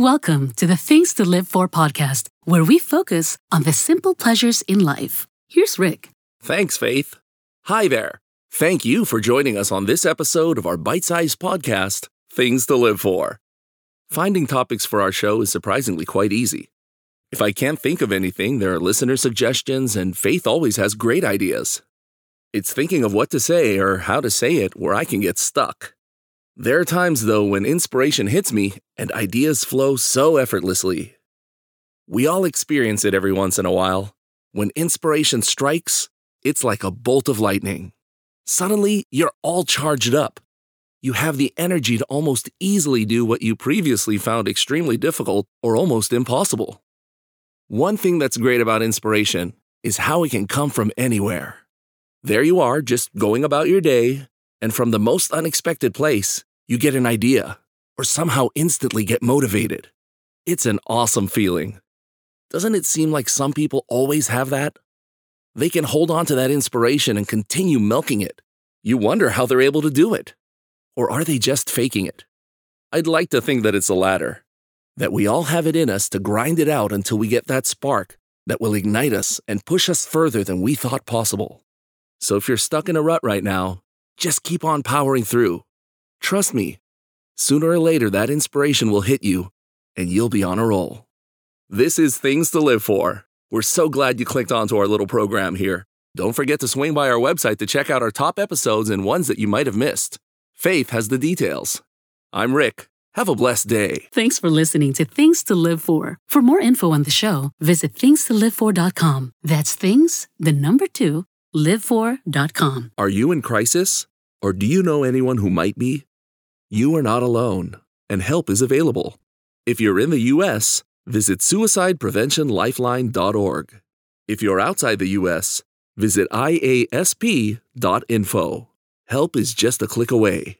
Welcome to the Things to Live For podcast, where we focus on the simple pleasures in life. Here's Rick. Thanks, Faith. Hi there. Thank you for joining us on this episode of our bite sized podcast, Things to Live For. Finding topics for our show is surprisingly quite easy. If I can't think of anything, there are listener suggestions, and Faith always has great ideas. It's thinking of what to say or how to say it where I can get stuck. There are times, though, when inspiration hits me and ideas flow so effortlessly. We all experience it every once in a while. When inspiration strikes, it's like a bolt of lightning. Suddenly, you're all charged up. You have the energy to almost easily do what you previously found extremely difficult or almost impossible. One thing that's great about inspiration is how it can come from anywhere. There you are, just going about your day, and from the most unexpected place, you get an idea or somehow instantly get motivated. It's an awesome feeling. Doesn't it seem like some people always have that? They can hold on to that inspiration and continue milking it. You wonder how they're able to do it. Or are they just faking it? I'd like to think that it's the latter, that we all have it in us to grind it out until we get that spark that will ignite us and push us further than we thought possible. So if you're stuck in a rut right now, just keep on powering through. Trust me, sooner or later that inspiration will hit you and you'll be on a roll. This is Things to Live For. We're so glad you clicked onto our little program here. Don't forget to swing by our website to check out our top episodes and ones that you might have missed. Faith has the details. I'm Rick. Have a blessed day. Thanks for listening to Things to Live For. For more info on the show, visit thingstolivefor.com. That's things, the number two, livefor.com. Are you in crisis? Or do you know anyone who might be? You are not alone, and help is available. If you're in the U.S., visit suicidepreventionlifeline.org. If you're outside the U.S., visit iasp.info. Help is just a click away.